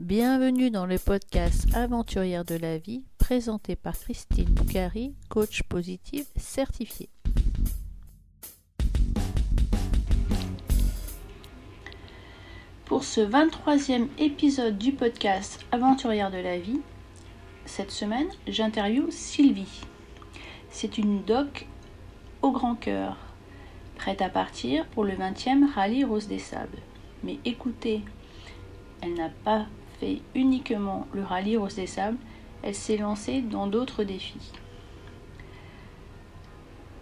Bienvenue dans le podcast Aventurière de la vie présenté par Christine Boucari, coach positive certifiée. Pour ce 23e épisode du podcast Aventurière de la vie, cette semaine, j'interviewe Sylvie. C'est une doc au grand cœur, prête à partir pour le 20e rallye Rose des Sables. Mais écoutez, elle n'a pas uniquement le rallye Rose des Sables, elle s'est lancée dans d'autres défis.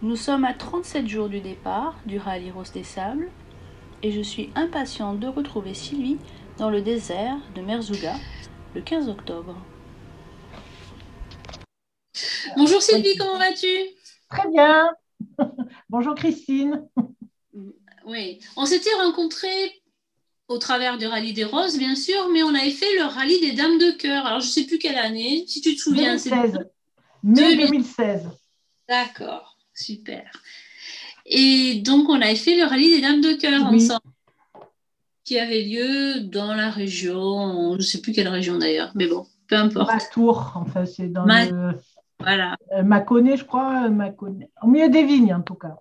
Nous sommes à 37 jours du départ du rallye Rose des Sables et je suis impatiente de retrouver Sylvie dans le désert de Merzouga le 15 octobre. Bonjour Sylvie, comment vas-tu? Très bien. Bonjour Christine. Oui, on s'était rencontrés au travers du rallye des roses, bien sûr, mais on avait fait le rallye des dames de cœur. Alors, je ne sais plus quelle année, si tu te souviens. 2016. Mai 2016. D'accord, super. Et donc, on avait fait le rallye des dames de cœur ensemble, qui avait lieu dans la région, je ne sais plus quelle région d'ailleurs, mais bon, peu importe. Ma tour, enfin, c'est dans le... Voilà. Euh, Mâconnais, je crois, Mâconnais. Au milieu des vignes, en tout cas.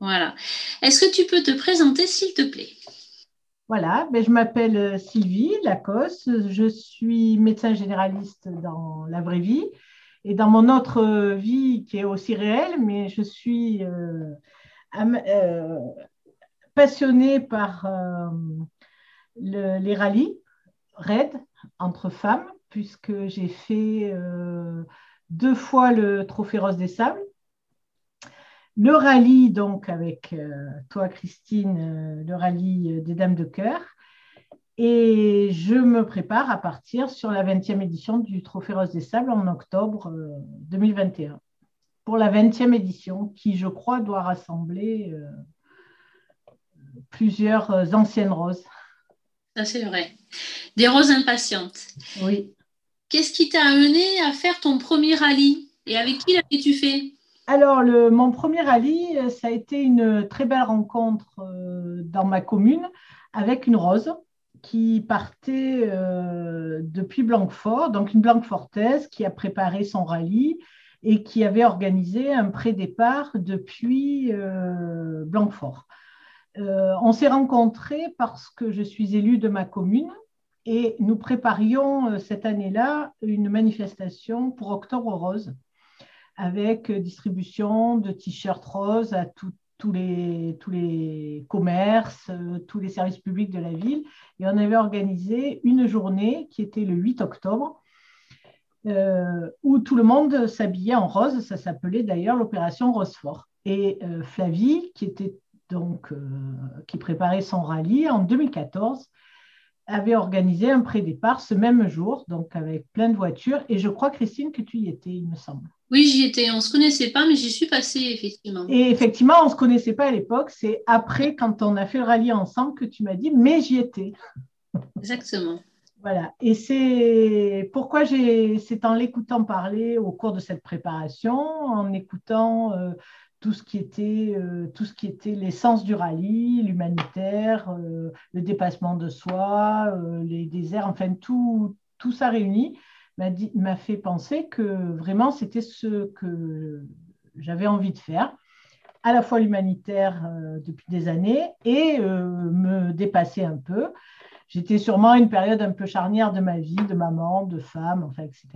Voilà. Est-ce que tu peux te présenter, s'il te plaît? Voilà, ben, je m'appelle euh, Sylvie Lacoste, je suis médecin généraliste dans la vraie vie. Et dans mon autre euh, vie qui est aussi réelle, mais je suis euh, passionnée par les rallyes, raids entre femmes, puisque j'ai fait deux fois le Trophée Rose des Sables le rallye, donc, avec euh, toi, Christine, euh, le rallye euh, des Dames de Cœur. Et je me prépare à partir sur la 20e édition du Trophée Rose des Sables en octobre 2021. Pour la 20e édition, qui, je crois, doit rassembler plusieurs anciennes roses. Ça, c'est vrai. Des roses impatientes. Oui. Qu'est-ce qui t'a amené à faire ton premier rallye? Et avec qui l'avais-tu fait? Alors, mon premier rallye, euh, ça a été une très belle rencontre euh, dans ma commune avec une rose qui partait euh, depuis Blanquefort, donc une Blanquefortaise qui a préparé son rallye et qui avait organisé un pré-départ depuis Blanquefort. on s'est rencontrés parce que je suis élue de ma commune et nous préparions cette année-là une manifestation pour Octobre Rose avec euh, distribution de t-shirts roses à tous les, tous les commerces, euh, tous les services publics de la ville. Et on avait organisé une journée qui était le 8 octobre, euh, où tout le monde s'habillait en rose. Ça s'appelait d'ailleurs l'opération Rosefort. Et Flavie, qui était donc qui préparait son rallye en 2014, avait organisé un pré-départ ce même jour, donc avec plein de voitures. Et je crois, Christine, que tu y étais, il me semble. Oui, j'y étais. On ne se connaissait pas, mais j'y suis passée, effectivement. Et effectivement, on ne se connaissait pas à l'époque. C'est après, quand on a fait le rallye ensemble, que tu m'as dit, mais j'y étais. Exactement. Voilà. Et c'est pourquoi j'ai, c'est en l'écoutant parler au cours de cette préparation, en écoutant euh, tout ce qui était euh, tout ce qui était l'essence du rallye, l'humanitaire, euh, le dépassement de soi, les déserts, enfin tout, tout ça réuni m'a fait penser que vraiment c'était ce que j'avais envie de faire, à la fois l'humanitaire euh, depuis des années et euh, me dépasser un peu. J'étais sûrement une période un peu charnière de ma vie, de maman, de femme, enfin, etc.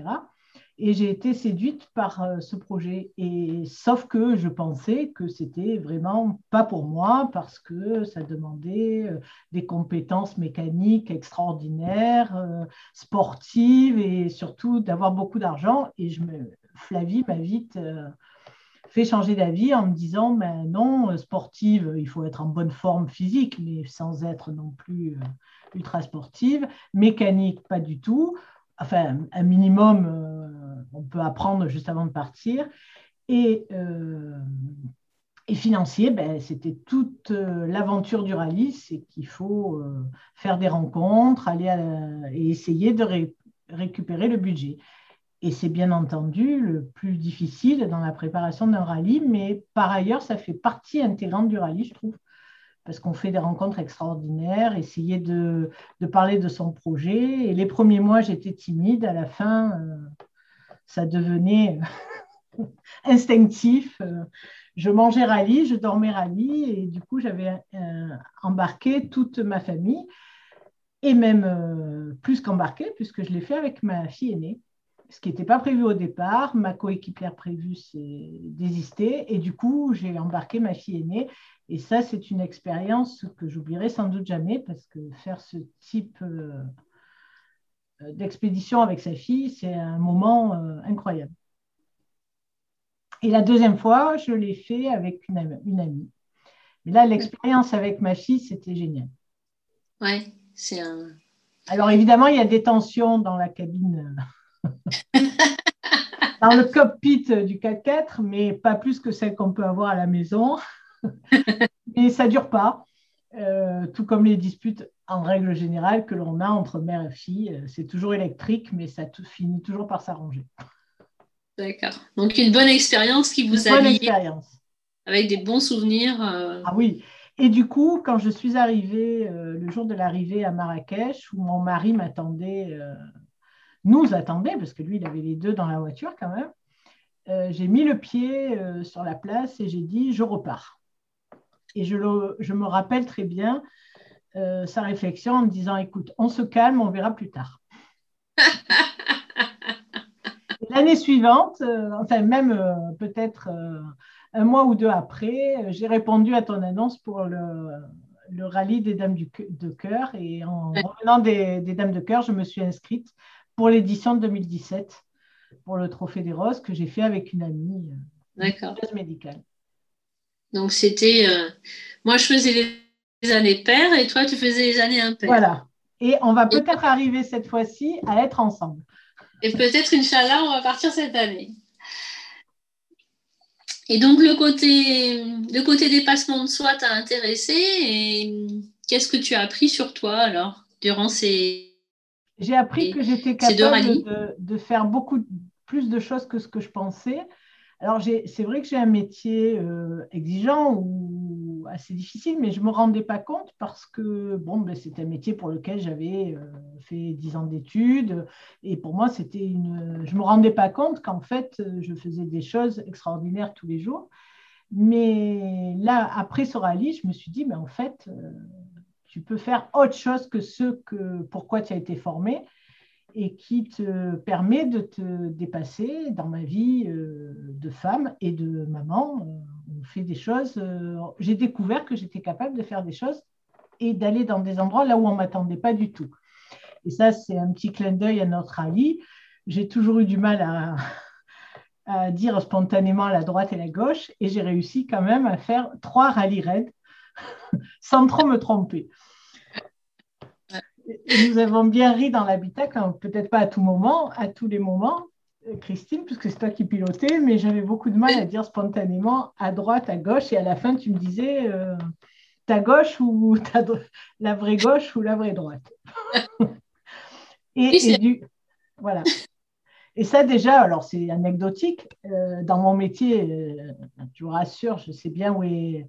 Et j'ai été séduite par euh, ce projet. Et sauf que je pensais que c'était vraiment pas pour moi parce que ça demandait euh, des compétences mécaniques extraordinaires, euh, sportives et surtout d'avoir beaucoup d'argent. Et je me, Flavie m'a vite fait changer d'avis en me disant ben non, sportive, il faut être en bonne forme physique, mais sans être non plus ultra sportive. Mécanique, pas du tout enfin un minimum, on peut apprendre juste avant de partir. Et, euh, financier, ben, c'était toute euh, l'aventure du rallye, c'est qu'il faut faire des rencontres, aller et essayer de récupérer le budget. Et c'est bien entendu le plus difficile dans la préparation d'un rallye, mais par ailleurs, ça fait partie intégrante du rallye, je trouve. parce qu'on fait des rencontres extraordinaires, essayer de, parler de son projet. Et les premiers mois, j'étais timide. À la fin, euh, ça devenait instinctif. Je mangeais rallye, je dormais rallye, et du coup, j'avais euh, embarqué toute ma famille, et même euh, plus qu'embarqué, puisque je l'ai fait avec ma fille aînée ce qui n'était pas prévu au départ. Ma coéquipière prévue s'est désistée et du coup, j'ai embarqué ma fille aînée. Et ça, c'est une expérience que j'oublierai sans doute jamais parce que faire ce type euh, d'expédition avec sa fille, c'est un moment euh, incroyable. Et la deuxième fois, je l'ai fait avec une, amie. Mais là, l'expérience avec ma fille, c'était génial. Ouais, c'est un. Alors évidemment, il y a des tensions dans la cabine dans le cockpit du 4x4, mais pas plus que celle qu'on peut avoir à la maison. mais ça ne dure pas, euh, tout comme les disputes en règle générale que l'on a entre mère et fille. Euh, c'est toujours électrique, mais ça finit toujours par s'arranger. D'accord. Donc une bonne expérience qui vous a lié avec des bons souvenirs. Euh. Ah oui. Et du coup, quand je suis arrivée, le jour de l'arrivée à Marrakech, où mon mari m'attendait nous attendait, parce que lui, il avait les deux dans la voiture quand même. J'ai mis le pied sur la place et j'ai dit, je repars. Et je, je me rappelle très bien euh, sa réflexion en me disant, écoute, on se calme, on verra plus tard. L'année suivante, enfin même peut-être un mois ou deux après, j'ai répondu à ton annonce pour le, le rallye des Dames du, de Cœur. Et en revenant des, des Dames de Cœur, je me suis inscrite pour l'édition de 2017, pour le Trophée des Roses, que j'ai fait avec une amie euh, médicale. Donc, c'était. Euh, moi, je faisais les années paires et toi, tu faisais les années impaires. Voilà. Et on va peut-être arriver cette fois-ci à être ensemble. Et peut-être, Inch'Allah, on va partir cette année. Et donc, le côté, le côté dépassement de soi t'a intéressé. Et qu'est-ce que tu as appris sur toi alors durant ces, j'ai appris que j'étais capable de, faire beaucoup plus de choses que ce que je pensais. Alors, c'est vrai que j'ai un métier euh, exigeant ou assez difficile, mais je ne me rendais pas compte parce que bon, ben, c'était un métier pour lequel j'avais euh, fait 10 ans d'études. Et pour moi, c'était une. Je ne me rendais pas compte qu'en fait, je faisais des choses extraordinaires tous les jours. Mais là, après ce rallye, je me suis dit, mais en fait, euh, tu peux faire autre chose que ce que, pourquoi tu as été formé et qui te permet de te dépasser dans ma vie euh, de femme et de maman. Euh, on fait des choses. Euh, j'ai découvert que j'étais capable de faire des choses et d'aller dans des endroits là où on ne m'attendait pas du tout. Et ça, c'est un petit clin d'œil à notre rallye. J'ai toujours eu du mal à, à, dire spontanément la droite et la gauche, et j'ai réussi quand même à faire trois rallyes raids sans trop me tromper nous avons bien ri dans l'habitat, peut-être pas à tout moment, à tous les moments, euh, Christine, puisque c'est toi qui pilotais, mais j'avais beaucoup de mal à dire spontanément à droite, à gauche, et à la fin, tu me disais euh, ta gauche ou ta, la vraie gauche ou la vraie droite. et, du, voilà. Et ça, déjà, alors c'est anecdotique. Euh, dans mon métier, je vous rassure, je sais bien où est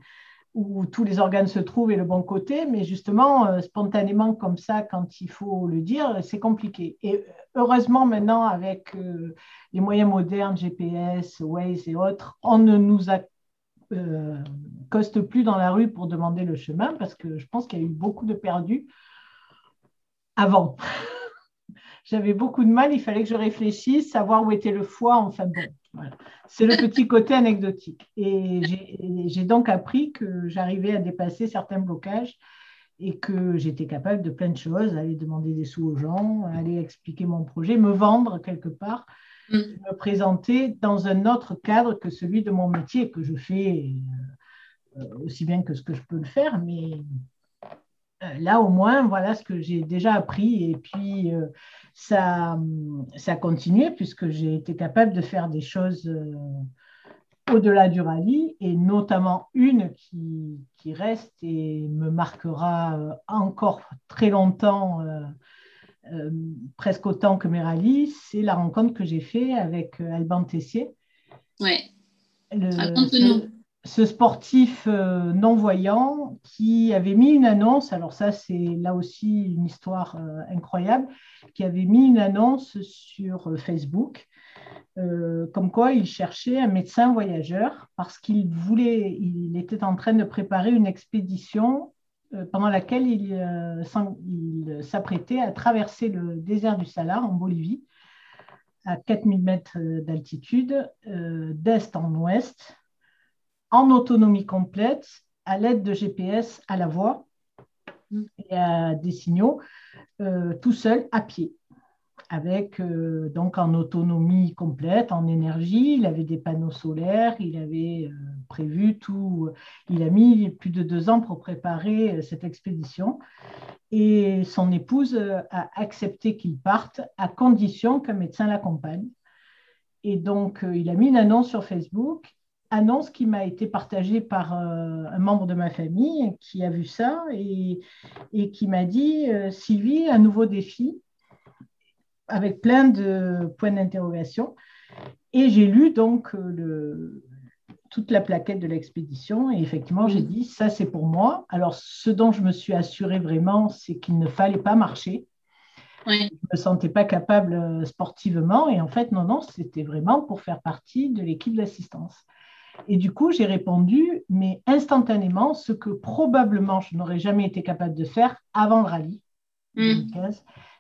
où tous les organes se trouvent et le bon côté, mais justement, euh, spontanément comme ça, quand il faut le dire, c'est compliqué. Et heureusement, maintenant, avec euh, les moyens modernes, GPS, Waze et autres, on ne nous accoste euh, plus dans la rue pour demander le chemin, parce que je pense qu'il y a eu beaucoup de perdus avant. J'avais beaucoup de mal, il fallait que je réfléchisse, savoir où était le foie, enfin bon. C'est le petit côté anecdotique. Et j'ai donc appris que j'arrivais à dépasser certains blocages et que j'étais capable de plein de choses, aller demander des sous aux gens, aller expliquer mon projet, me vendre quelque part, mm. me présenter dans un autre cadre que celui de mon métier que je fais euh, aussi bien que ce que je peux le faire, mais euh, là au moins, voilà ce que j'ai déjà appris. Et puis, euh, ça, ça a continué puisque j'ai été capable de faire des choses euh, au-delà du rallye et notamment une qui, qui, reste et me marquera encore très longtemps, presque autant que mes rallyes, c'est la rencontre que j'ai faite avec Alban Tessier. Ouais. Raconte-nous. Ce sportif euh, non-voyant qui avait mis une annonce, alors ça c'est là aussi une histoire euh, incroyable, qui avait mis une annonce sur euh, Facebook, comme quoi il cherchait un médecin voyageur parce qu'il voulait, il était en train de préparer une expédition pendant laquelle il, il s'apprêtait à traverser le désert du Salar en Bolivie à 4000 mètres d'altitude, d'est en ouest, en autonomie complète à l'aide de GPS à la voix mm. et à des signaux, euh, tout seul à pied, avec euh, donc en autonomie complète, en énergie. Il avait des panneaux solaires, il avait euh, prévu tout. Il a mis plus de deux ans pour préparer cette expédition. Et son épouse a accepté qu'il parte à condition qu'un médecin l'accompagne. Et donc, il a mis une annonce sur Facebook annonce qui m'a été partagée par euh, un membre de ma famille qui a vu ça et, et qui m'a dit euh, Sylvie, un nouveau défi avec plein de points d'interrogation. Et j'ai lu donc euh, le, toute la plaquette de l'expédition et effectivement j'ai dit ça c'est pour moi. Alors ce dont je me suis assurée vraiment c'est qu'il ne fallait pas marcher. Je ne me sentais pas capable sportivement et en fait non non c'était vraiment pour faire partie de l'équipe d'assistance. Et du coup, j'ai répondu, mais instantanément, ce que probablement je n'aurais jamais été capable de faire avant le rallye. Hmm.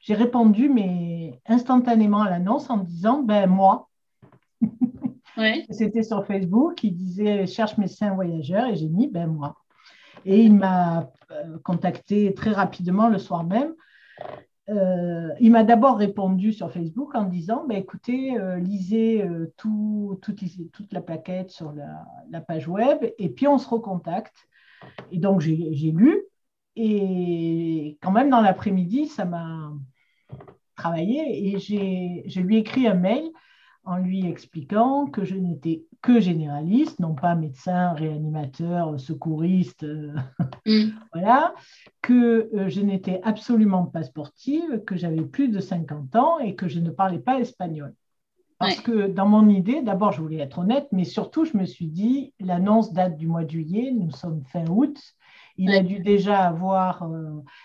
J'ai répondu, mais instantanément à l'annonce en disant, ben moi. C'était sur Facebook, il disait cherche médecin voyageur et j'ai mis, ben moi. Et il m'a euh, contacté très rapidement le soir même euh, il m'a d'abord répondu sur Facebook en disant bah, écoutez, euh, lisez euh, tout, toute la plaquette sur la, page web et puis on se recontacte. Et donc j'ai lu et quand même dans l'après-midi, ça m'a travaillé et je lui ai écrit un mail en lui expliquant que je n'étais que généraliste, non pas médecin, réanimateur, secouriste, euh, mm. voilà, que euh, je n'étais absolument pas sportive, que j'avais plus de 50 ans et que je ne parlais pas espagnol. Parce que dans mon idée, d'abord, je voulais être honnête, mais surtout, je me suis dit, l'annonce date du mois de juillet, nous sommes fin août, il a dû déjà avoir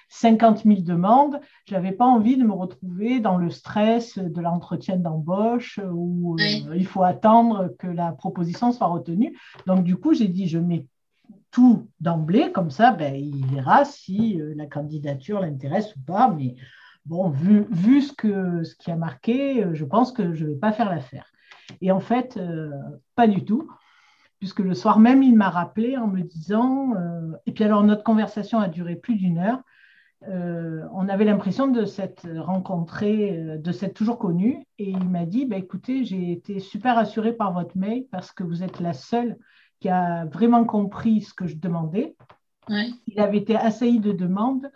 50 euh, 000 demandes. Je n'avais pas envie de me retrouver dans le stress de l'entretien d'embauche où euh, il faut attendre que la proposition soit retenue. Donc, du coup, j'ai dit, je mets tout d'emblée, comme ça, ben, il verra si euh, la candidature l'intéresse ou pas. Mais bon, vu, vu ce, que, ce qui a marqué, je pense que je ne vais pas faire l'affaire. Et en fait, pas du tout puisque le soir même, il m'a rappelé en me disant, euh, et puis alors notre conversation a duré plus d'une heure, euh, on avait l'impression de s'être rencontré, euh, de s'être toujours connu, et il m'a dit, bah, écoutez, j'ai été super assurée par votre mail parce que vous êtes la seule qui a vraiment compris ce que je demandais. Il avait été assailli de demandes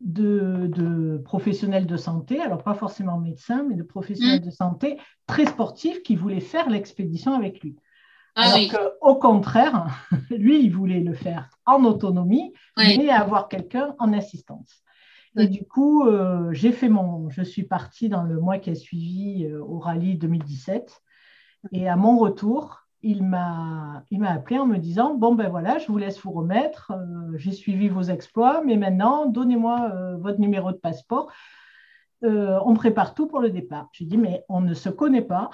de, professionnels de santé, alors pas forcément médecins, mais de professionnels mmh. de santé très sportifs qui voulaient faire l'expédition avec lui. Ah Alors qu'au contraire, lui, il voulait le faire en autonomie, mais avoir quelqu'un en assistance. Et du coup, euh, j'ai fait mon, je suis partie dans le mois qui a suivi euh, au rallye 2017. Et à mon retour, il m'a, il m'a appelé en me disant bon ben voilà, je vous laisse vous remettre. Euh, j'ai suivi vos exploits, mais maintenant donnez-moi votre numéro de passeport. on prépare tout pour le départ. J'ai dit mais on ne se connaît pas.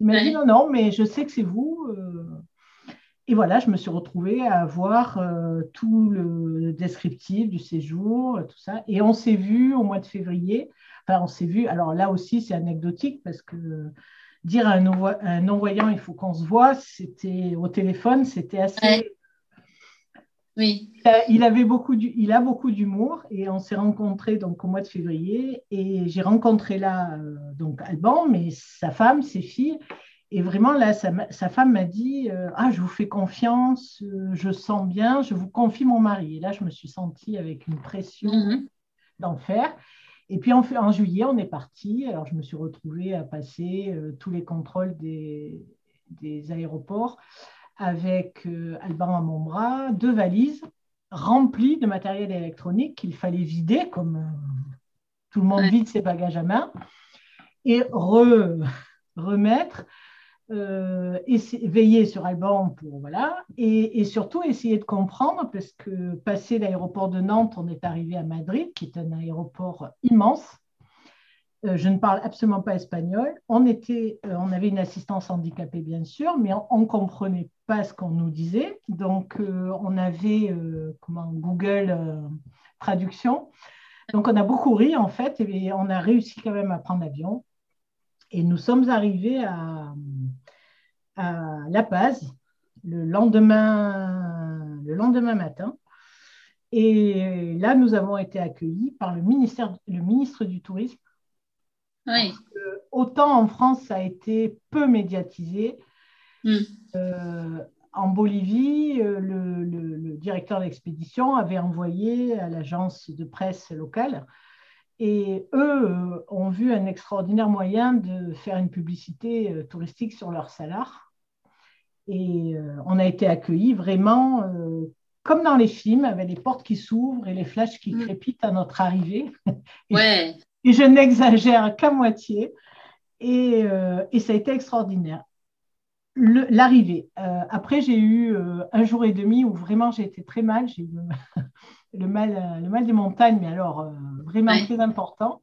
Il m'a dit non, non, mais je sais que c'est vous. Euh. Et voilà, je me suis retrouvée à avoir euh, tout le descriptif du séjour, tout ça. Et on s'est vu au mois de février. Enfin, on s'est vu. Alors là aussi, c'est anecdotique parce que dire à un non-voyant, il faut qu'on se voit, c'était au téléphone, c'était assez oui. Il, avait beaucoup il a beaucoup d'humour et on s'est rencontrés donc au mois de février et j'ai rencontré là euh, donc Alban, mais sa femme, ses filles. Et vraiment là, sa, femme m'a dit euh, Ah, je vous fais confiance, euh, je sens bien, je vous confie mon mari. Et là, je me suis sentie avec une pression mhm. d'enfer. Et puis en, en, juillet, on est parti. Alors, je me suis retrouvée à passer tous les contrôles des, des aéroports avec euh, Alban à mon bras, deux valises remplies de matériel électronique qu'il fallait vider, comme euh, tout le monde vide ses bagages à main, et remettre euh, veiller sur Alban pour voilà, et, surtout essayer de comprendre parce que passé l'aéroport de Nantes, on est arrivé à Madrid, qui est un aéroport immense. Euh, je ne parle absolument pas espagnol. On était, euh, on avait une assistance handicapée bien sûr, mais on ne comprenait pas ce qu'on nous disait. Donc on avait comment Google Traduction. Donc on a beaucoup ri en fait, et on a réussi quand même à prendre l'avion. Et nous sommes arrivés à, La Paz le lendemain, le lendemain matin. Et là, nous avons été accueillis par le, ministère, le ministre du Tourisme. Oui. autant en France, ça a été peu médiatisé. Euh, en Bolivie, euh, le, le directeur d'expédition avait envoyé à l'agence de presse locale et eux euh, ont vu un extraordinaire moyen de faire une publicité touristique sur leur salaire. Et on a été accueillis vraiment comme dans les films, avec les portes qui s'ouvrent et les flashs qui mm. crépitent à notre arrivée. Ouais. et, je n'exagère qu'à moitié. Et, et, ça a été extraordinaire. L'arrivée. après, j'ai eu un jour et demi où vraiment j'ai été très mal. J'ai eu le mal, euh, le mal des montagnes, mais alors euh, vraiment très important.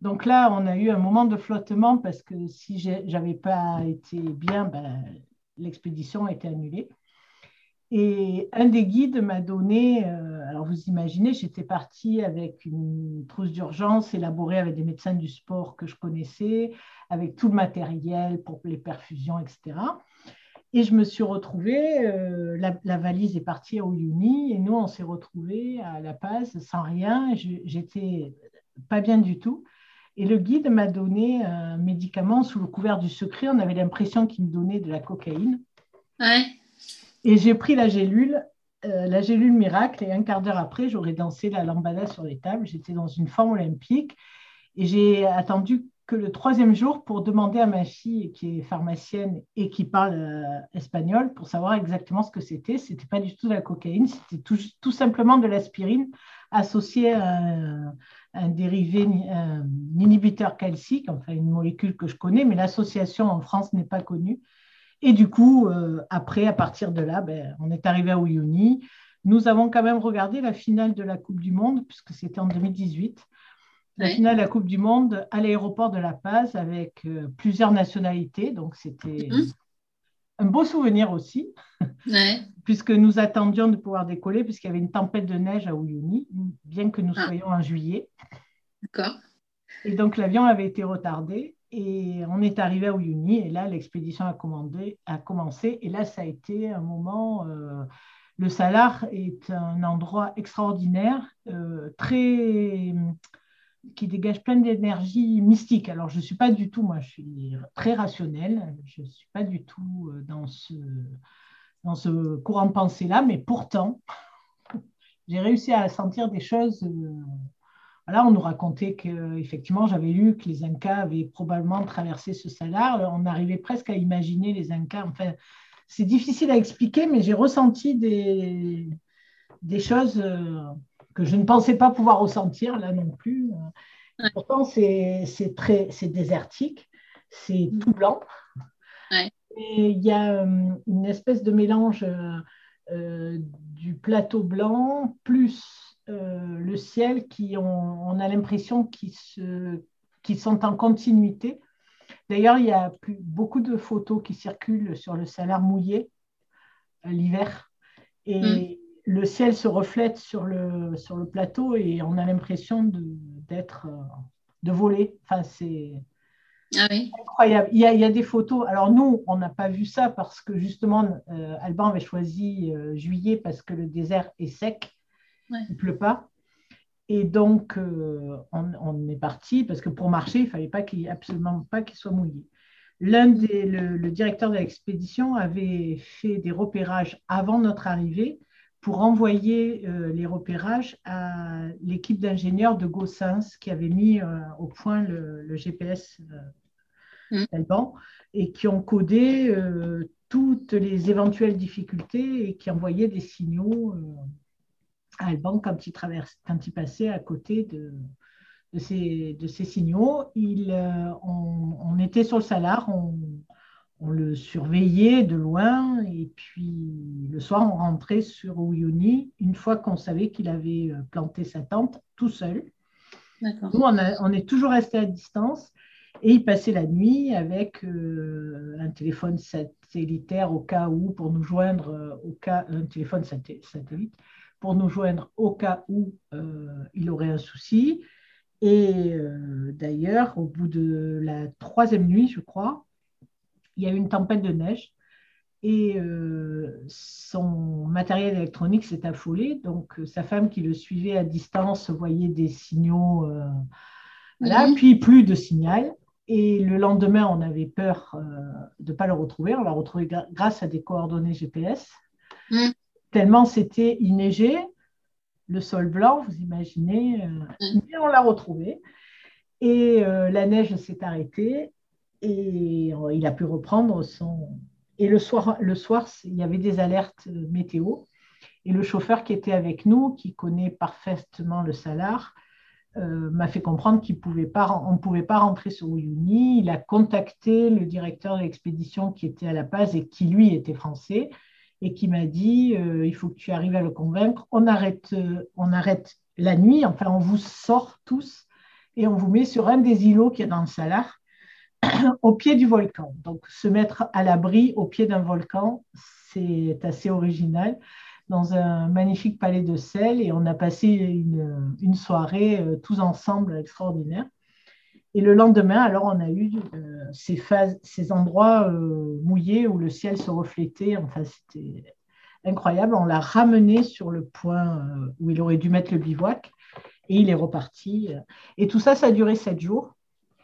Donc là, on a eu un moment de flottement parce que si j'avais pas été bien, ben, l'expédition a été annulée. Et un des guides m'a donné, euh, alors vous imaginez, j'étais partie avec une trousse d'urgence élaborée avec des médecins du sport que je connaissais, avec tout le matériel pour les perfusions, etc. Et je me suis retrouvée, euh, la, valise est partie à Uyuni et nous, on s'est retrouvés à La Paz sans rien. J'étais pas bien du tout. Et le guide m'a donné un médicament sous le couvert du secret. On avait l'impression qu'il me donnait de la cocaïne. Ouais. Et j'ai pris la gélule, euh, la gélule miracle. Et un quart d'heure après, j'aurais dansé la lambada sur les tables. J'étais dans une forme olympique. Et j'ai attendu que le troisième jour pour demander à ma fille, qui est pharmacienne et qui parle euh, espagnol, pour savoir exactement ce que c'était. Ce n'était pas du tout de la cocaïne, c'était tout, tout, simplement de l'aspirine associée à un, dérivé, un inhibiteur calcique, enfin une molécule que je connais, mais l'association en France n'est pas connue. Et du coup, euh, après, à partir de là, ben, on est arrivé à Uyuni. Nous avons quand même regardé la finale de la Coupe du Monde, puisque c'était en 2018 la finale de la Coupe du Monde à l'aéroport de La Paz avec euh, plusieurs nationalités. Donc, c'était mhm. un beau souvenir aussi, puisque nous attendions de pouvoir décoller, puisqu'il y avait une tempête de neige à Uyuni, bien que nous ah. soyons en juillet. D'accord. Et donc, l'avion avait été retardé. Et on est arrivé à Uyuni, et là, l'expédition a, commencé. Et là, ça a été un moment. Euh, le Salar est un endroit extraordinaire, euh, très qui dégage plein d'énergie mystique. Alors, je ne suis pas du tout, moi, je suis très rationnelle, je ne suis pas du tout euh, dans ce, dans ce courant de pensée-là, mais pourtant, j'ai réussi à sentir des choses. Euh, voilà, on nous racontait qu'effectivement, j'avais lu que les Incas avaient probablement traversé ce salar. On arrivait presque à imaginer les Incas. Enfin, c'est difficile à expliquer, mais j'ai ressenti des, des choses. Euh, que je ne pensais pas pouvoir ressentir là non plus. Pourtant, c'est très c'est désertique, c'est mm. tout blanc. Et il y a euh, une espèce de mélange euh, du plateau blanc plus euh, le ciel qui on, a l'impression qu'ils sont en continuité. D'ailleurs, il y a plus, beaucoup de photos qui circulent sur le salaire mouillé l'hiver. Et, mm le ciel se reflète sur le, sur le plateau et on a l'impression d'être, euh, de, voler. Enfin, c'est ah incroyable. Il y, a, il y, a, des photos. Alors nous, on n'a pas vu ça parce que justement, euh, Alban avait choisi euh, juillet parce que le désert est sec, il ne pleut pas. Et donc, on, est parti parce que pour marcher, il ne fallait pas qu'il, absolument pas qu'il soit mouillé. L'un des, le directeur de l'expédition avait fait des repérages avant notre arrivée pour envoyer euh, les repérages à l'équipe d'ingénieurs de Gossens qui avait mis euh, au point le, GPS euh, mm. et qui ont codé toutes les éventuelles difficultés et qui envoyaient des signaux Alban quand il, traverse, quand il passait à côté de, de, ces, de ces signaux. Il, on, était sur le salar, on, on le surveillait de loin et puis le soir, on rentrait sur Uyuni une fois qu'on savait qu'il avait euh, planté sa tente tout seul. Nous, on, est toujours resté à distance et il passait la nuit avec euh, un téléphone satellitaire au cas où, pour nous joindre, euh, au cas, un téléphone satellite, pour nous joindre au cas où il aurait un souci. Et d'ailleurs, au bout de la troisième nuit, je crois, il y a eu une tempête de neige et euh, son matériel électronique s'est affolé. Donc, euh, sa femme qui le suivait à distance voyait des signaux, euh, puis plus de signal. Et le lendemain, on avait peur de ne pas le retrouver. On l'a retrouvé grâce à des coordonnées GPS. Mm. Tellement c'était neigé, le sol blanc, vous imaginez. Mm. Mais on l'a retrouvé. Et la neige s'est arrêtée et euh, il a pu reprendre son. Et le soir, le soir, il y avait des alertes météo. Et le chauffeur qui était avec nous, qui connaît parfaitement le Salar, euh, m'a fait comprendre qu'on ne pouvait pas rentrer sur Uyuni. Il a contacté le directeur de l'expédition qui était à La Paz et qui, lui, était français, et qui m'a dit euh, il faut que tu arrives à le convaincre. On arrête, on arrête la nuit, enfin, on vous sort tous et on vous met sur un des îlots qui est dans le Salar au pied du volcan. Donc, se mettre à l'abri au pied d'un volcan, c'est assez original, dans un magnifique palais de sel. Et on a passé une, soirée euh, tous ensemble extraordinaire. Et le lendemain, alors, on a eu euh, ces, endroits euh, mouillés où le ciel se reflétait. Enfin, c'était incroyable. On l'a ramené sur le point où il aurait dû mettre le bivouac. Et il est reparti. Et tout ça, ça a duré sept jours.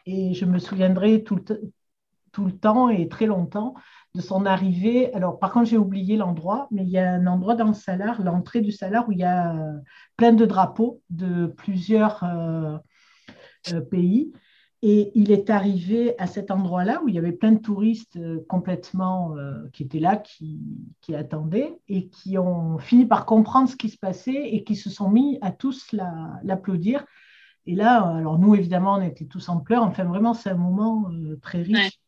Et je me souviendrai tout le, temps et très longtemps de son arrivée. Alors, par contre, j'ai oublié l'endroit, mais il y a un endroit dans le salar, l'entrée du salar, où il y a euh, plein de drapeaux de plusieurs euh, euh, pays. Et il est arrivé à cet endroit-là où il y avait plein de touristes complètement qui étaient là, qui, qui, attendaient et qui ont fini par comprendre ce qui se passait et qui se sont mis à tous l'applaudir. Et là, alors nous, évidemment, on était tous en pleurs. Enfin, vraiment, c'est un moment euh, très riche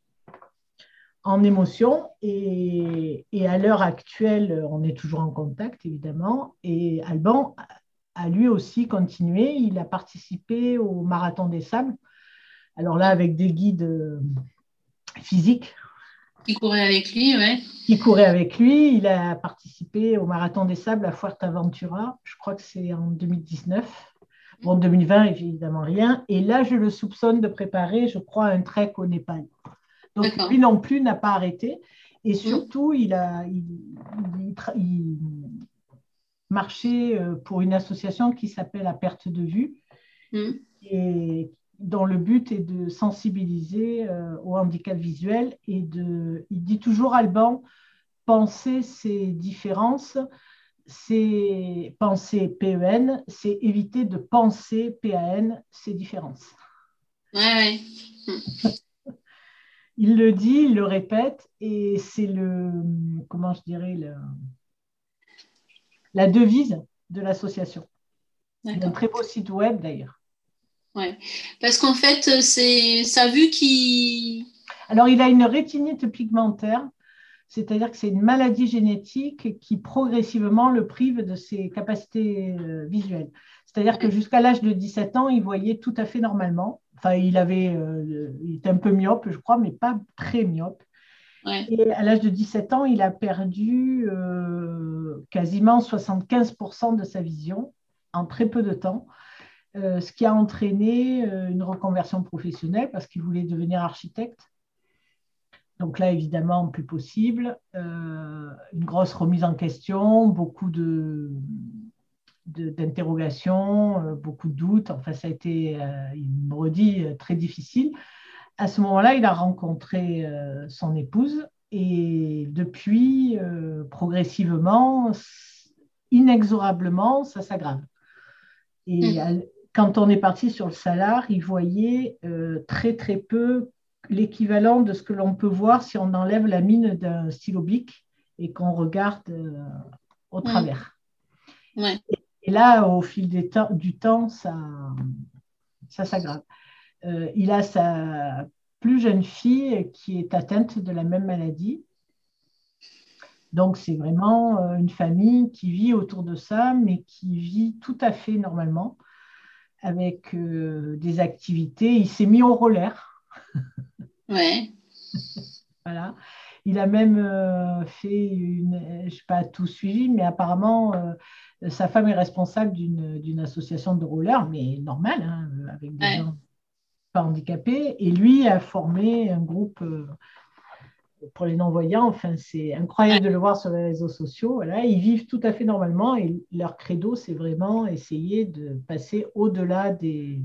en émotions. Et, à l'heure actuelle, on est toujours en contact, évidemment. Et Alban a lui aussi continué. Il a participé au Marathon des Sables. Alors là, avec des guides euh, physiques. Qui couraient avec lui, oui. Qui couraient avec lui. Il a participé au Marathon des Sables à Fuerteventura. Je crois que c'est en 2019. En 2020, évidemment rien. Et là, je le soupçonne de préparer, je crois, un trek au Népal. Donc, lui non plus n'a pas arrêté. Et mmh. surtout, il a il, marché euh, pour une association qui s'appelle La Perte de Vue, mmh. et dont le but est de sensibiliser euh, au handicap visuel. Et de, il dit toujours, Alban, penser ces différences c'est penser PEN, c'est éviter de penser PAN, ces différences. Ouais, il le dit, il le répète, et c'est le, comment je dirais, la devise de l'association. C'est un très beau site web d'ailleurs. Ouais, parce qu'en fait, c'est sa vue qui. Alors, il a une rétinite pigmentaire c'est-à-dire que c'est une maladie génétique qui progressivement le prive de ses capacités euh, visuelles. C'est-à-dire que jusqu'à l'âge de 17 ans, il voyait tout à fait normalement. Enfin, il, avait, euh, il était un peu myope, je crois, mais pas très myope. Et à l'âge de 17 ans, il a perdu euh, quasiment 75% de sa vision en très peu de temps, ce qui a entraîné une reconversion professionnelle parce qu'il voulait devenir architecte. Donc là, évidemment, plus possible. Euh, une grosse remise en question, beaucoup de, d'interrogations, euh, beaucoup de doutes. Enfin, ça a été, euh, me redit, très difficile. À ce moment-là, il a rencontré son épouse et depuis, progressivement, inexorablement, ça s'aggrave. Et mmh. Quand on est parti sur le salaire, il voyait très, très peu l'équivalent de ce que l'on peut voir si on enlève la mine d'un stylo bic et qu'on regarde euh, au travers. Et, là, au fil du temps, ça, ça s'aggrave. Euh, il a sa plus jeune fille qui est atteinte de la même maladie. Donc, c'est vraiment euh, une famille qui vit autour de ça, mais qui vit tout à fait normalement, avec euh, des activités. Il s'est mis au roller. Ouais. voilà. Il a même euh, fait une, je ne sais pas tout suivi, mais apparemment, sa femme est responsable d'une association de roller, mais normale, hein, avec des gens pas handicapés. Et lui a formé un groupe pour les non-voyants, enfin, c'est incroyable de le voir sur les réseaux sociaux. Voilà, ils vivent tout à fait normalement et leur credo, c'est vraiment essayer de passer au-delà du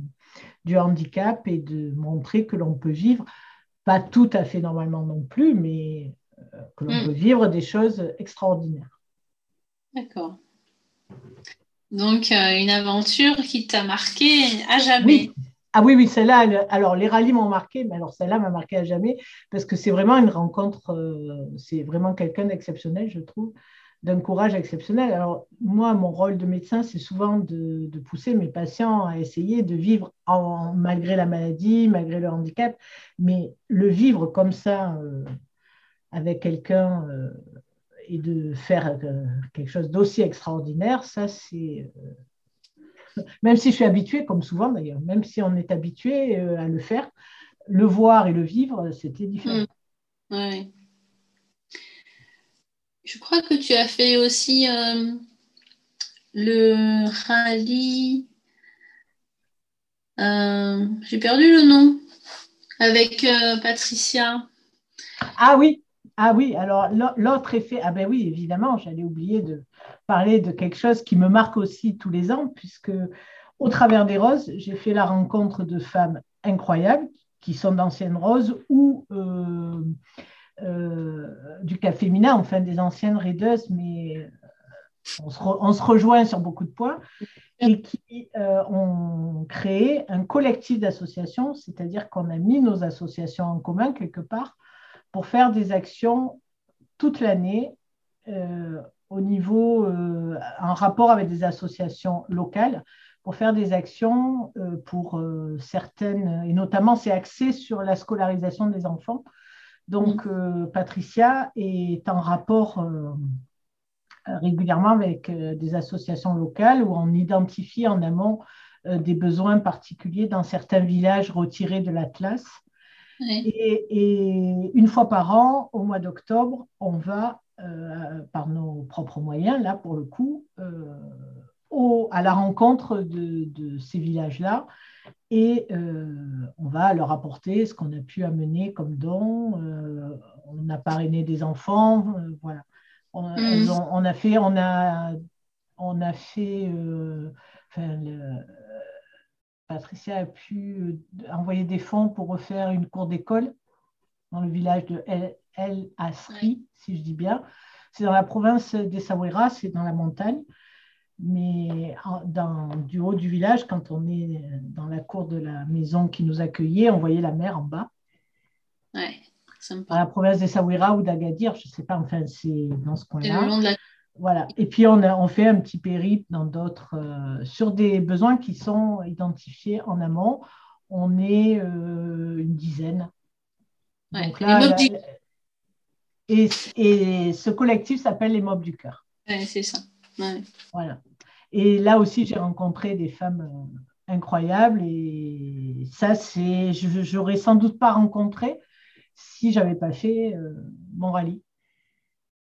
handicap et de montrer que l'on peut vivre, pas tout à fait normalement non plus, mais euh, que l'on mm. peut vivre des choses extraordinaires. D'accord. Donc, euh, une aventure qui t'a marqué à jamais. Ah oui, oui, celle-là, alors les rallyes m'ont marqué, mais alors celle-là m'a marqué à jamais parce que c'est vraiment une rencontre, euh, c'est vraiment quelqu'un d'exceptionnel, je trouve, d'un courage exceptionnel. Alors moi, mon rôle de médecin, c'est souvent de, pousser mes patients à essayer de vivre malgré la maladie, malgré le handicap, mais le vivre comme ça euh, avec quelqu'un euh, et de faire quelque chose d'aussi extraordinaire, ça c'est même si je suis habituée, comme souvent d'ailleurs, même si on est habitué euh, à le faire, le voir et le vivre, c'était différent. Mm. Je crois que tu as fait aussi euh, le rallye. Euh, j'ai perdu le nom avec Patricia. Ah oui, ah oui, alors l'autre effet, ah ben oui, évidemment, j'allais oublier de parler de quelque chose qui me marque aussi tous les ans, puisque au travers des roses, j'ai fait la rencontre de femmes incroyables qui sont d'anciennes roses ou euh, euh, du cas féminin, enfin des anciennes raideuses, mais euh, on se, rejoint sur beaucoup de points, et qui ont créé un collectif d'associations, c'est-à-dire qu'on a mis nos associations en commun quelque part pour faire des actions toute l'année au niveau, euh, en rapport avec des associations locales, pour faire des actions euh, pour certaines, et notamment c'est axé sur la scolarisation des enfants. Donc, mmh. Patricia est en rapport régulièrement avec des associations locales où on identifie en amont des besoins particuliers dans certains villages retirés de l'Atlas et, une fois par an, au mois d'octobre, on va, euh, par nos propres moyens, là pour le coup, euh, à la rencontre de, ces villages-là et euh, on va leur apporter ce qu'on a pu amener comme don. on a parrainé des enfants, voilà. On, mm. on, a fait, on a, on a fait, enfin, le, Patricia a pu euh, envoyer des fonds pour refaire une cour d'école dans le village de El, Asri, si je dis bien. C'est dans la province d'Essaouira, c'est dans la montagne. Mais dans, du haut du village, quand on est dans la cour de la maison qui nous accueillait, on voyait la mer en bas. Ouais, Dans la province d'Essaouira ou d'Agadir, je ne sais pas, enfin, c'est dans ce coin-là. Voilà. Et puis, on, on fait un petit périple dans d'autres, euh, sur des besoins qui sont identifiés en amont. On est euh, une dizaine. Donc là, et, et, ce collectif s'appelle les Mobs du cœur. c'est ça. Voilà. Et là aussi, j'ai rencontré des femmes euh, incroyables. Et ça, c'est, je n'aurais sans doute pas rencontré si j'avais pas fait mon rallye.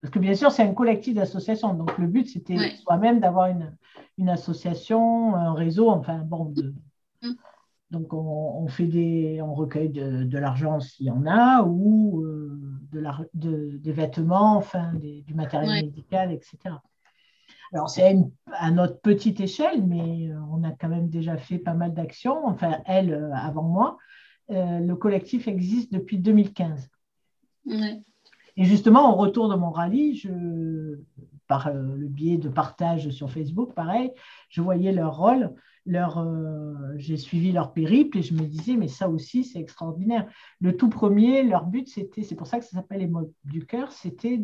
Parce que bien sûr, c'est un collectif d'associations. Donc, le but, c'était soi-même d'avoir une, association, un réseau, enfin, bon. Mm. Donc, on, fait des, on recueille de, l'argent s'il y en a, ou euh, de des vêtements, enfin, du matériel médical, etc. Alors, c'est à, notre petite échelle, mais euh, on a quand même déjà fait pas mal d'actions. Enfin, elle, euh, avant moi. le collectif existe depuis 2015. Ouais. Et justement, au retour de mon rallye, je, par euh, le biais de partage sur Facebook, pareil, je voyais leur rôle, leur, euh, j'ai suivi leur périple et je me disais, mais ça aussi, c'est extraordinaire. Le tout premier, leur but, c'était, c'est pour ça que ça s'appelle les mots du cœur, c'était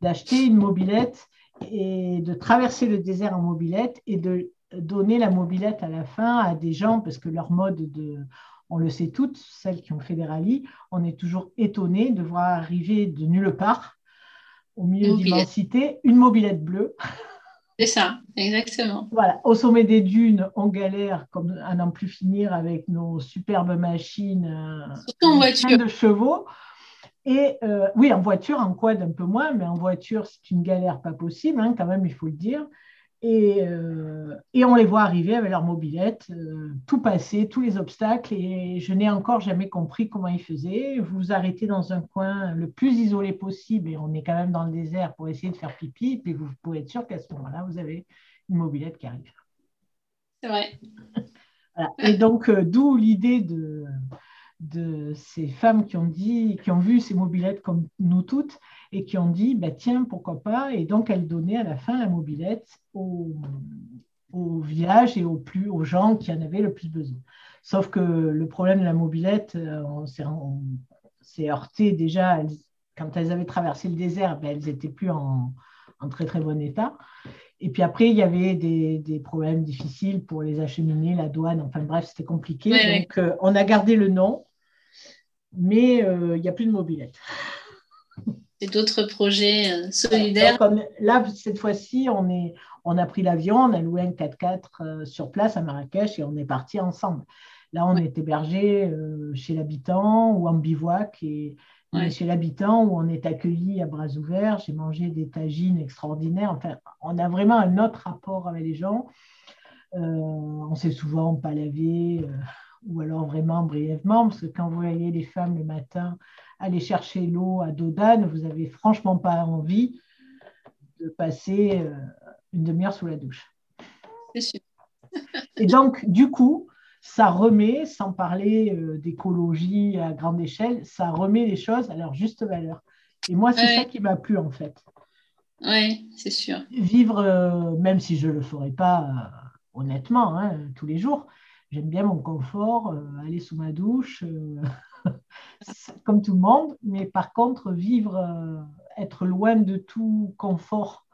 d'acheter une mobilette et de traverser le désert en mobilette et de donner la mobilette à la fin à des gens parce que leur mode de on le sait toutes, celles qui ont fait des rallyes, on est toujours étonné de voir arriver de nulle part, au milieu d'immensité, une mobilette bleue. C'est ça, exactement. Voilà, au sommet des dunes, on galère comme à n'en plus finir avec nos superbes machines euh, Surtout en voiture. de chevaux. Et euh, oui, en voiture, en quad un peu moins, mais en voiture, c'est une galère pas possible, hein, quand même, il faut le dire. Euh, et, on les voit arriver avec leur mobilette, euh, tout passer, tous les obstacles. Et je n'ai encore jamais compris comment ils faisaient. Vous vous arrêtez dans un coin le plus isolé possible, et on est quand même dans le désert pour essayer de faire pipi. Et vous pouvez être sûr qu'à ce moment-là, vous avez une mobilette qui arrive. C'est vrai. Et donc, euh, d'où l'idée de, de ces femmes qui ont dit, qui ont vu ces mobilettes comme nous toutes et qui ont dit, bah, tiens, pourquoi pas Et donc, elles donnaient à la fin la mobilette au, au village et aux, plus, aux gens qui en avaient le plus besoin. Sauf que le problème de la mobilette, euh, on s'est heurté déjà, quand elles avaient traversé le désert, ben, elles n'étaient plus en, en, très très bon état. Et puis après, il y avait des, des, problèmes difficiles pour les acheminer, la douane, enfin bref, c'était compliqué. Donc, euh, on a gardé le nom, mais euh, il n'y a plus de mobilette. C'est d'autres projets euh, solidaires. là, cette fois-ci, on, est, on a pris l'avion, on a loué un 4x4 sur place à Marrakech et on est parti ensemble. Là, on est hébergé chez l'habitant ou en bivouac et chez l'habitant où on est accueilli à bras ouverts. J'ai mangé des tagines extraordinaires. Enfin, on a vraiment un autre rapport avec les gens. Euh, on s'est souvent pas lavé euh, ou alors vraiment brièvement parce que quand vous voyez les femmes le matin aller chercher l'eau à Dodane, vous avez franchement pas envie de passer euh, une demi-heure sous la douche. C'est sûr. Et donc, du coup, ça remet, sans parler euh, d'écologie à grande échelle, ça remet les choses à leur juste valeur. Et moi, c'est ça qui m'a plu en fait. Oui, c'est sûr. Vivre, euh, même si je ne le ferai pas euh, honnêtement hein, tous les jours, j'aime bien mon confort, aller sous ma douche, comme tout le monde, mais par contre, vivre, être loin de tout confort.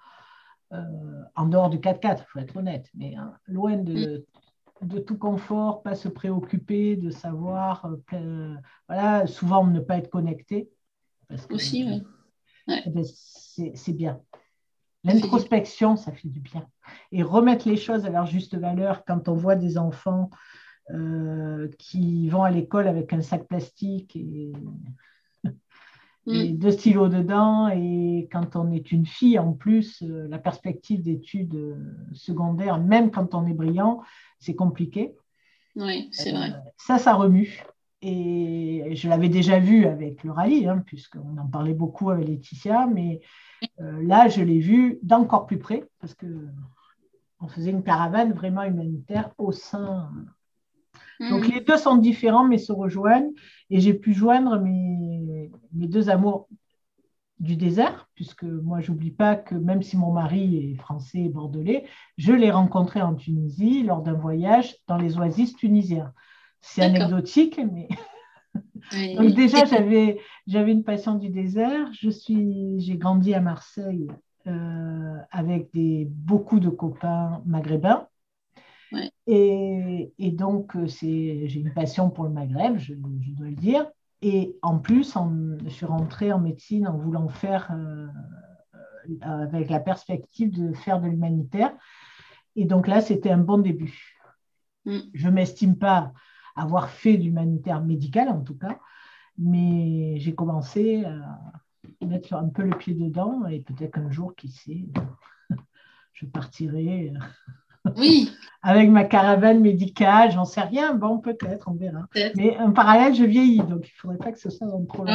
en dehors du 4x4, il faut être honnête, mais hein, loin de de tout confort, pas se préoccuper de savoir, euh, voilà, souvent ne pas être connecté. Aussi, oui. Eh ben, c'est bien. L'introspection, ça fait du bien. Et remettre les choses à leur juste valeur quand on voit des enfants euh, qui vont à l'école avec un sac plastique et, et, mm. deux stylos dedans. Et quand on est une fille, en plus, euh, la perspective d'études secondaires, même quand on est brillant, c'est compliqué. Oui, c'est vrai. Euh, ça, ça remue. Et je l'avais déjà vu avec le rallye, hein, puisqu'on en parlait beaucoup avec Laetitia, mais euh, là, je l'ai vu d'encore plus près, parce qu'on faisait une caravane vraiment humanitaire au sein. Donc mhm. les deux sont différents, mais se rejoignent. Et j'ai pu joindre mes, mes deux amours du désert, puisque moi, j'oublie pas que même si mon mari est français et bordelais, je l'ai rencontré en Tunisie lors d'un voyage dans les oasis tunisiens. C'est anecdotique, mais. Donc, déjà, j'avais, j'avais une passion du désert. Je suis, j'ai grandi à Marseille euh, avec des, beaucoup de copains maghrébins. Et, et, donc, c'est, j'ai une passion pour le Maghreb, je, je dois le dire. Et en plus, je suis rentrée en médecine en voulant faire, euh, euh, avec la perspective de faire de l'humanitaire. Et donc là, c'était un bon début. Mm. Je ne m'estime pas avoir fait d'humanitaire médical, en tout cas, mais j'ai commencé à mettre un peu le pied dedans et peut-être qu'un jour, qui sait, je partirai oui. Avec ma caravane médicale, j'en sais rien. Bon, peut-être, on verra. Mais en parallèle, je vieillis, donc il ne faudrait pas que ce soit trop long.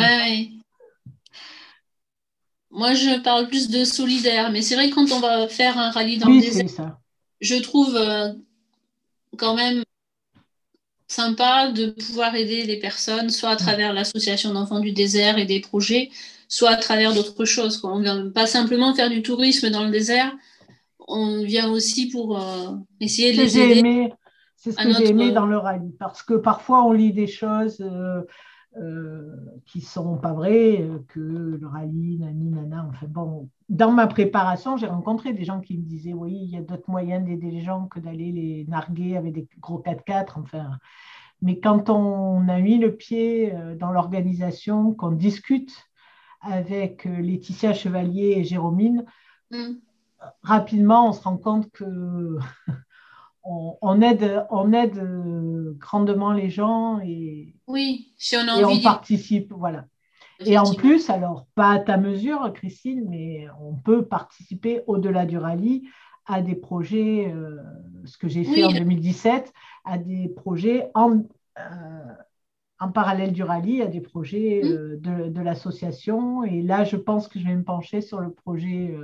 Moi, je parle plus de solidaire, mais c'est vrai que quand on va faire un rallye dans le désert, je trouve euh, quand même sympa de pouvoir aider les personnes, soit à travers l'association d'enfants du désert et des projets, soit à travers d'autres choses. On ne vient pas simplement faire du tourisme dans le désert, on vient aussi pour euh, essayer de les aider. C'est ce que j'ai aimé dans le rallye, parce que parfois on lit des choses euh, euh, qui ne sont pas vraies, que le rallye, nani, nana, enfin bon. Dans ma préparation, j'ai rencontré des gens qui me disaient oui, il y a d'autres moyens d'aider les gens que d'aller les narguer avec des gros 4x4. Enfin, Mais quand on a mis le pied dans l'organisation, qu'on discute avec Laetitia Chevalier et Jérômine, mm. Rapidement, on se rend compte que on, aide, on aide grandement les gens et, oui, si on, a et on participe. Voilà. Et en plus, alors, pas à ta mesure, Christine, mais on peut participer au-delà du rallye à des projets, euh, ce que j'ai fait en 2017, à des projets en, euh, en parallèle du rallye, à des projets mmh. euh, de, de l'association. Et là, je pense que je vais me pencher sur le projet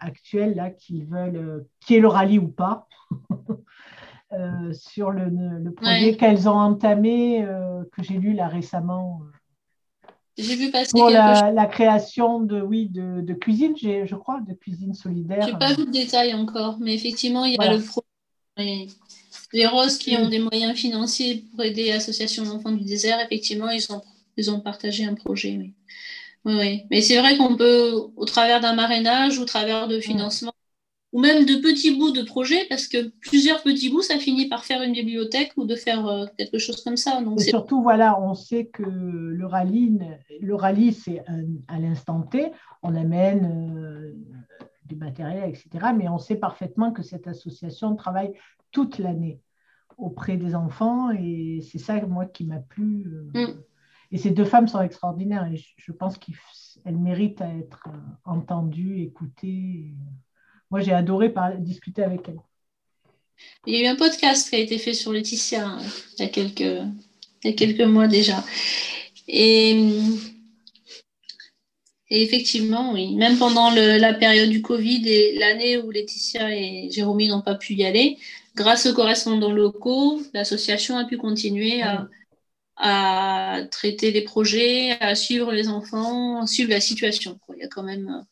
actuel, là, qu'ils veulent, qui est le rallye ou pas. sur le, le projet qu'elles ont entamé, que j'ai lu là récemment j'ai vu passer pour la, création de, oui, de, de cuisine, je crois, de cuisine solidaire. Je n'ai pas vu de détails encore, mais effectivement, il y a le projet. Les Roses qui ont des moyens financiers pour aider l'Association d'enfants du désert, effectivement, ils ont, ils ont partagé un projet. Oui. Oui, Mais c'est vrai qu'on peut, au travers d'un marrainage, au travers de financement, ou même de petits bouts de projets, parce que plusieurs petits bouts, ça finit par faire une bibliothèque ou de faire euh, quelque chose comme ça. Donc Et surtout, voilà, on sait que le rallye, le rallye c'est à l'instant T, on amène euh, du matériel, etc. Mais on sait parfaitement que cette association travaille toute l'année auprès des enfants, et c'est ça, moi, qui m'a plu. Euh. Mm. Et ces deux femmes sont extraordinaires, et je pense qu'elles méritent à être entendues, écoutées. Moi, j'ai adoré discuter avec elle. Il y a eu un podcast qui a été fait sur Laetitia hein, il, y a quelques, quelques mois déjà. Et, effectivement, oui, même pendant la période du Covid et l'année où Laetitia et Jérôme n'ont pas pu y aller, grâce aux correspondants locaux, l'association a pu continuer à, à, traiter les projets, à suivre les enfants, à suivre la situation. Il y a quand même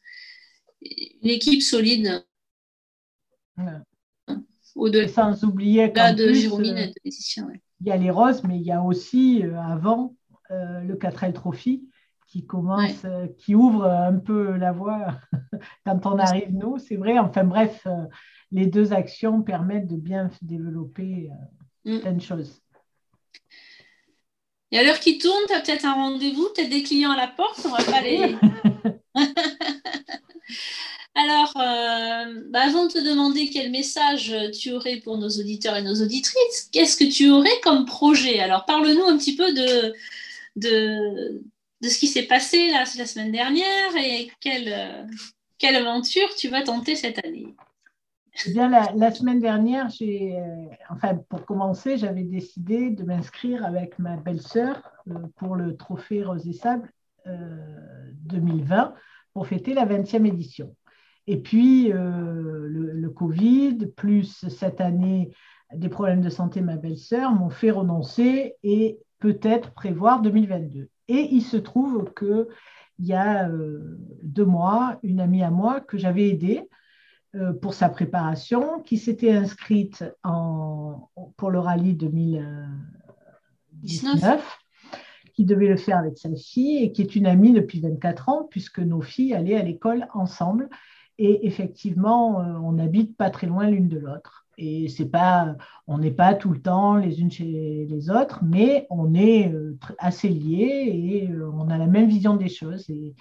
une équipe solide au-delà sans oublier de euh, Il y a les roses, mais il y a aussi euh, avant euh, le 4L Trophy qui commence, qui ouvre un peu la voie quand on arrive, nous, c'est vrai. Enfin bref, les deux actions permettent de bien développer mm. plein de choses. Et à l'heure qui tourne, tu as peut-être un rendez-vous, peut-être des clients à la porte, on va pas les. Alors, euh, bah, avant de te demander quel message tu aurais pour nos auditeurs et nos auditrices, qu'est-ce que tu aurais comme projet? Alors, parle-nous un petit peu de, de, ce qui s'est passé la semaine dernière et quelle, quelle aventure tu vas tenter cette année? Bien, la, semaine dernière, j'ai, euh, enfin, pour commencer, j'avais décidé de m'inscrire avec ma belle-sœur euh, pour le trophée Rose et Sable 2020 pour fêter la 20e édition. Et puis, euh, le, Covid, plus cette année, des problèmes de santé, ma belle-sœur, m'ont fait renoncer et peut-être prévoir 2022. Et il se trouve qu'il y a euh, deux mois, une amie à moi que j'avais aidée euh, pour sa préparation, qui s'était inscrite en, pour le rallye 2019 qui devait le faire avec sa fille et qui est une amie depuis 24 ans, puisque nos filles allaient à l'école ensemble. Et effectivement, euh, on n'habite pas très loin l'une de l'autre. Et c'est pas, on n'est pas tout le temps les unes chez les autres, mais on est euh, assez liés et euh, on a la même vision des choses. Et,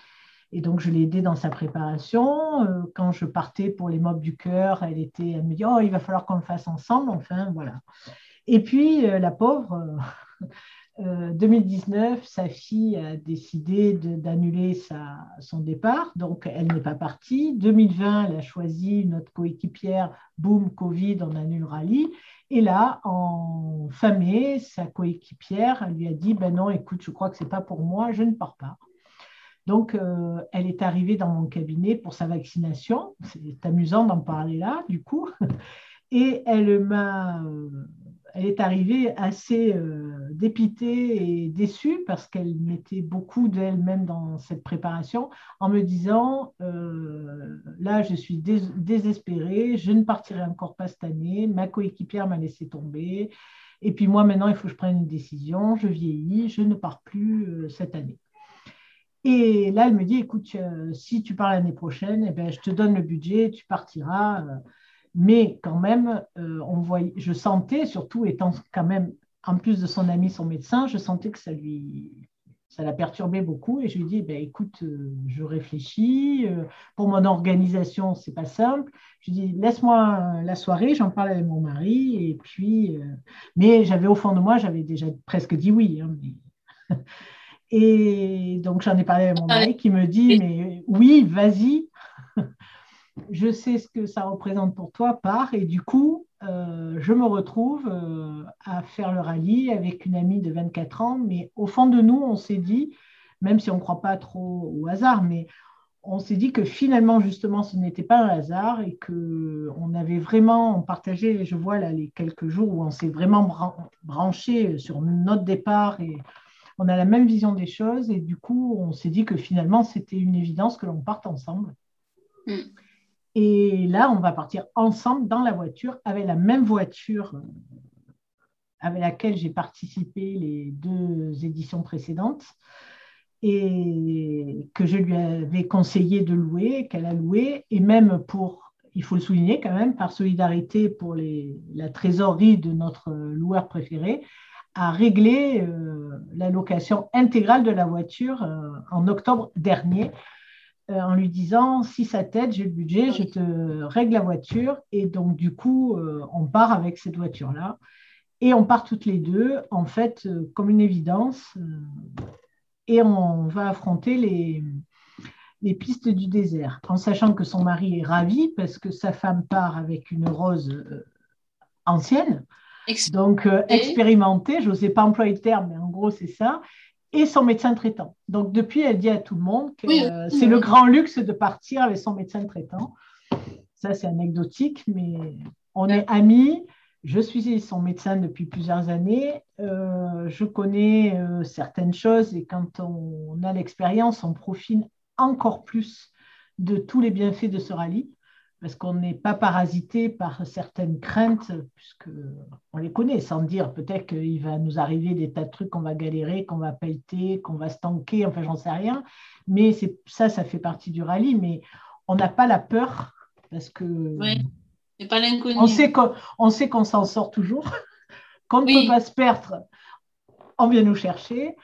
donc, je l'ai aidée dans sa préparation. Quand je partais pour les mobs du cœur, elle, était, elle me dit, oh, il va falloir qu'on le fasse ensemble. Enfin, voilà. Et puis, la pauvre, 2019, euh, sa fille a décidé d'annuler son départ, donc elle n'est pas partie. 2020, elle a choisi notre coéquipière, boum, Covid, on annule le rallye. Et là, en fin mai, sa coéquipière lui a dit, ben non, écoute, je crois que ce n'est pas pour moi, je ne pars pas. Donc, euh, elle est arrivée dans mon cabinet pour sa vaccination. C'est amusant d'en parler là, du coup. Et elle m'a euh, elle est arrivée assez euh, dépitée et déçue parce qu'elle mettait beaucoup d'elle-même dans cette préparation en me disant là je suis désespérée, je ne partirai encore pas cette année, ma coéquipière m'a laissé tomber et puis moi maintenant il faut que je prenne une décision, je vieillis, je ne pars plus cette année. Et là elle me dit écoute si tu pars l'année prochaine, eh ben, je te donne le budget, tu partiras mais quand même, euh, on je sentais, surtout étant quand même en plus de son ami, son médecin, je sentais que ça lui, ça l'a perturbé beaucoup et je lui ai dit ben, écoute, euh, je réfléchis, euh, pour mon organisation, c'est pas simple. Je lui dit laisse-moi la soirée, j'en parle avec mon mari et puis, euh, mais j'avais au fond de moi, j'avais déjà presque dit oui. Hein, et donc j'en ai parlé avec mon mari qui me dit mais oui, vas-y. je sais ce que ça représente pour toi, pars. Et du coup, euh, je me retrouve euh, à faire le rallye avec une amie de 24 ans. Mais au fond de nous, on s'est dit, même si on ne croit pas trop au hasard, mais on s'est dit que finalement, justement, ce n'était pas un hasard et qu'on avait vraiment, on partageait, je vois là les quelques jours où on s'est vraiment branché sur notre départ et on a la même vision des choses. Et du coup, on s'est dit que finalement, c'était une évidence que l'on parte ensemble. Mm. Et là, on va partir ensemble dans la voiture avec la même voiture euh, avec laquelle j'ai participé les deux éditions précédentes et que je lui avais conseillé de louer, qu'elle a loué, et même pour, il faut le souligner quand même, par solidarité pour la trésorerie de notre loueur préféré, a réglé euh, la location intégrale de la voiture euh, en octobre dernier euh, en lui disant si ça t'aide, j'ai le budget, je te règle la voiture. Et donc, du coup, on part avec cette voiture-là. Et on part toutes les deux, en fait, comme une évidence. et on va affronter les, les pistes du désert, en sachant que son mari est ravi parce que sa femme part avec une rose ancienne. Donc, expérimentée, je n'osais pas employer le terme, mais en gros, c'est ça et son médecin traitant. Donc, depuis, elle dit à tout le monde que euh, c'est le grand luxe de partir avec son médecin traitant. Ça, c'est anecdotique, mais on est amis. Je suis son médecin depuis plusieurs années. Euh, je connais euh, certaines choses et quand on a l'expérience, on profite encore plus de tous les bienfaits de ce rallye parce qu'on n'est pas parasité par certaines craintes, puisqu'on les connaît, sans dire peut-être qu'il va nous arriver des tas de trucs qu'on va galérer, qu'on va pelleter, qu'on va stanker, enfin j'en sais rien. Mais ça, ça fait partie du rallye, mais on n'a pas la peur, parce que oui, pas on sait qu'on sait qu'on s'en sort toujours, qu'on ne peut pas se perdre, on vient nous chercher.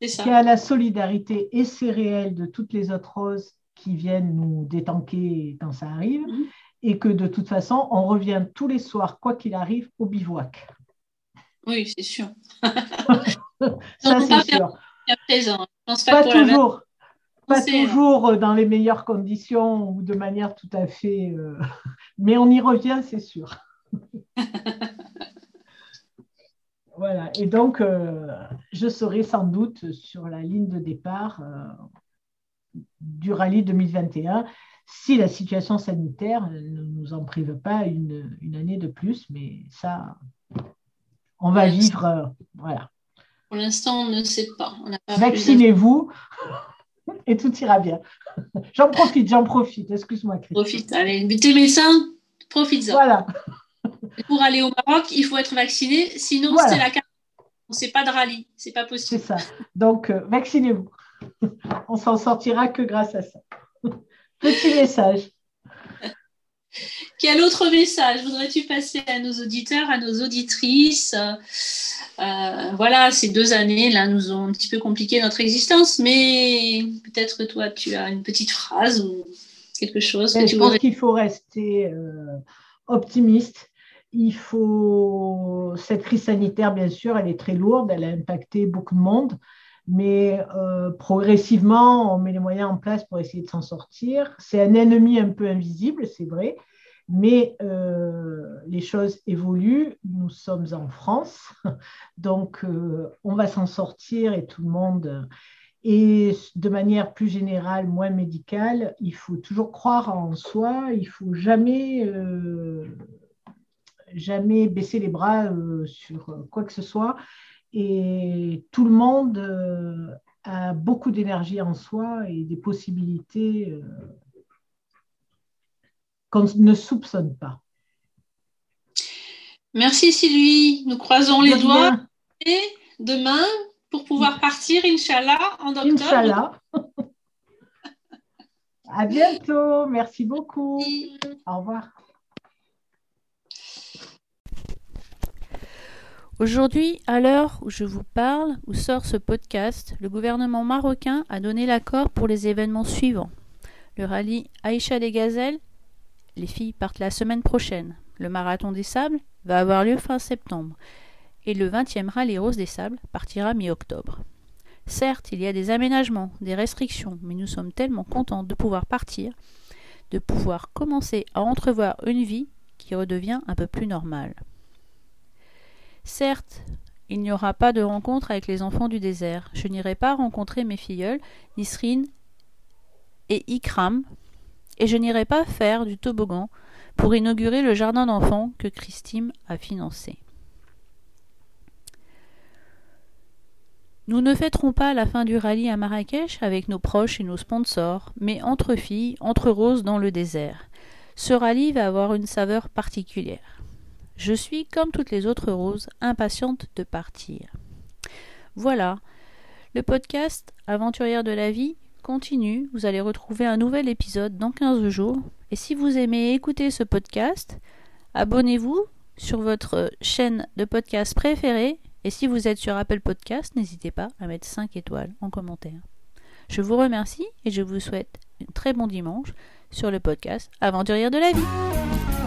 Qu'il y a la solidarité, et c'est réel, de toutes les autres roses qui viennent nous détanquer quand ça arrive, mhm. et que de toute façon, on revient tous les soirs, quoi qu'il arrive, au bivouac. Oui, c'est sûr. ça, c'est sûr. pas, toujours. Pas toujours dans les meilleures conditions ou de manière tout à fait. Euh, mais on y revient, c'est sûr. voilà. Et donc, euh, je serai sans doute sur la ligne de départ euh, du rallye 2021 si la situation sanitaire ne nous en prive pas une, année de plus. Mais ça, on va vivre. Euh, voilà. Pour l'instant, on ne sait pas. Vaccinez-vous et tout ira bien. J'en profite, j'en profite. Excuse-moi, Profite. Allez, tes médecins, profite-en. Voilà. pour aller au Maroc, il faut être vacciné. Sinon, c'est la carte. On ne sait pas de rallye. C'est pas possible. C'est ça. Donc, euh, vaccinez-vous. On s'en sortira que grâce à ça. Petit message. Quel autre message voudrais-tu passer à nos auditeurs, à nos auditrices? Euh, Voilà, ces deux années là nous ont un petit peu compliqué notre existence, mais peut-être toi tu as une petite phrase ou quelque chose. Que je pense qu'il faut rester euh, optimiste. Il faut cette crise sanitaire, bien sûr, elle est très lourde, elle a impacté beaucoup de monde mais euh, progressivement, on met les moyens en place pour essayer de s'en sortir. C'est un ennemi un peu invisible, c'est vrai, mais euh, les choses évoluent. Nous sommes en France, donc euh, on va s'en sortir et tout le monde. Et de manière plus générale, moins médicale, il faut toujours croire en soi, il faut jamais, jamais baisser les bras sur quoi que ce soit et tout le monde euh, a beaucoup d'énergie en soi et des possibilités euh, qu'on ne soupçonne pas. Merci Sylvie. Nous croisons les doigts et demain pour pouvoir partir, Inch'Allah, en octobre. Inch'Allah. à bientôt. Merci beaucoup. Au revoir. Aujourd'hui, à l'heure où je vous parle, où sort ce podcast, le gouvernement marocain a donné l'accord pour les événements suivants. Le rallye Aïcha des Gazelles, les filles partent la semaine prochaine. Le marathon des sables va avoir lieu fin septembre. Et le 20e rallye Rose des Sables partira mi-octobre. Certes, il y a des aménagements, des restrictions, mais nous sommes tellement contents de pouvoir partir, de pouvoir commencer à entrevoir une vie qui redevient un peu plus normale. Certes, il n'y aura pas de rencontre avec les enfants du désert. Je n'irai pas rencontrer mes filleuls, Nisrine et Ikram, et je n'irai pas faire du toboggan pour inaugurer le jardin d'enfants que Christine a financé. Nous ne fêterons pas la fin du rallye à Marrakech avec nos proches et nos sponsors, mais entre filles, entre roses dans le désert. Ce rallye va avoir une saveur particulière. Je suis, comme toutes les autres roses, impatiente de partir. Voilà, le podcast Aventurière de la vie continue. Vous allez retrouver un nouvel épisode dans 15 jours. Et si vous aimez écouter ce podcast, abonnez-vous sur votre chaîne de podcast préférée. Et si vous êtes sur Apple Podcast, n'hésitez pas à mettre 5 étoiles en commentaire. Je vous remercie et je vous souhaite un très bon dimanche sur le podcast Aventurière de la vie.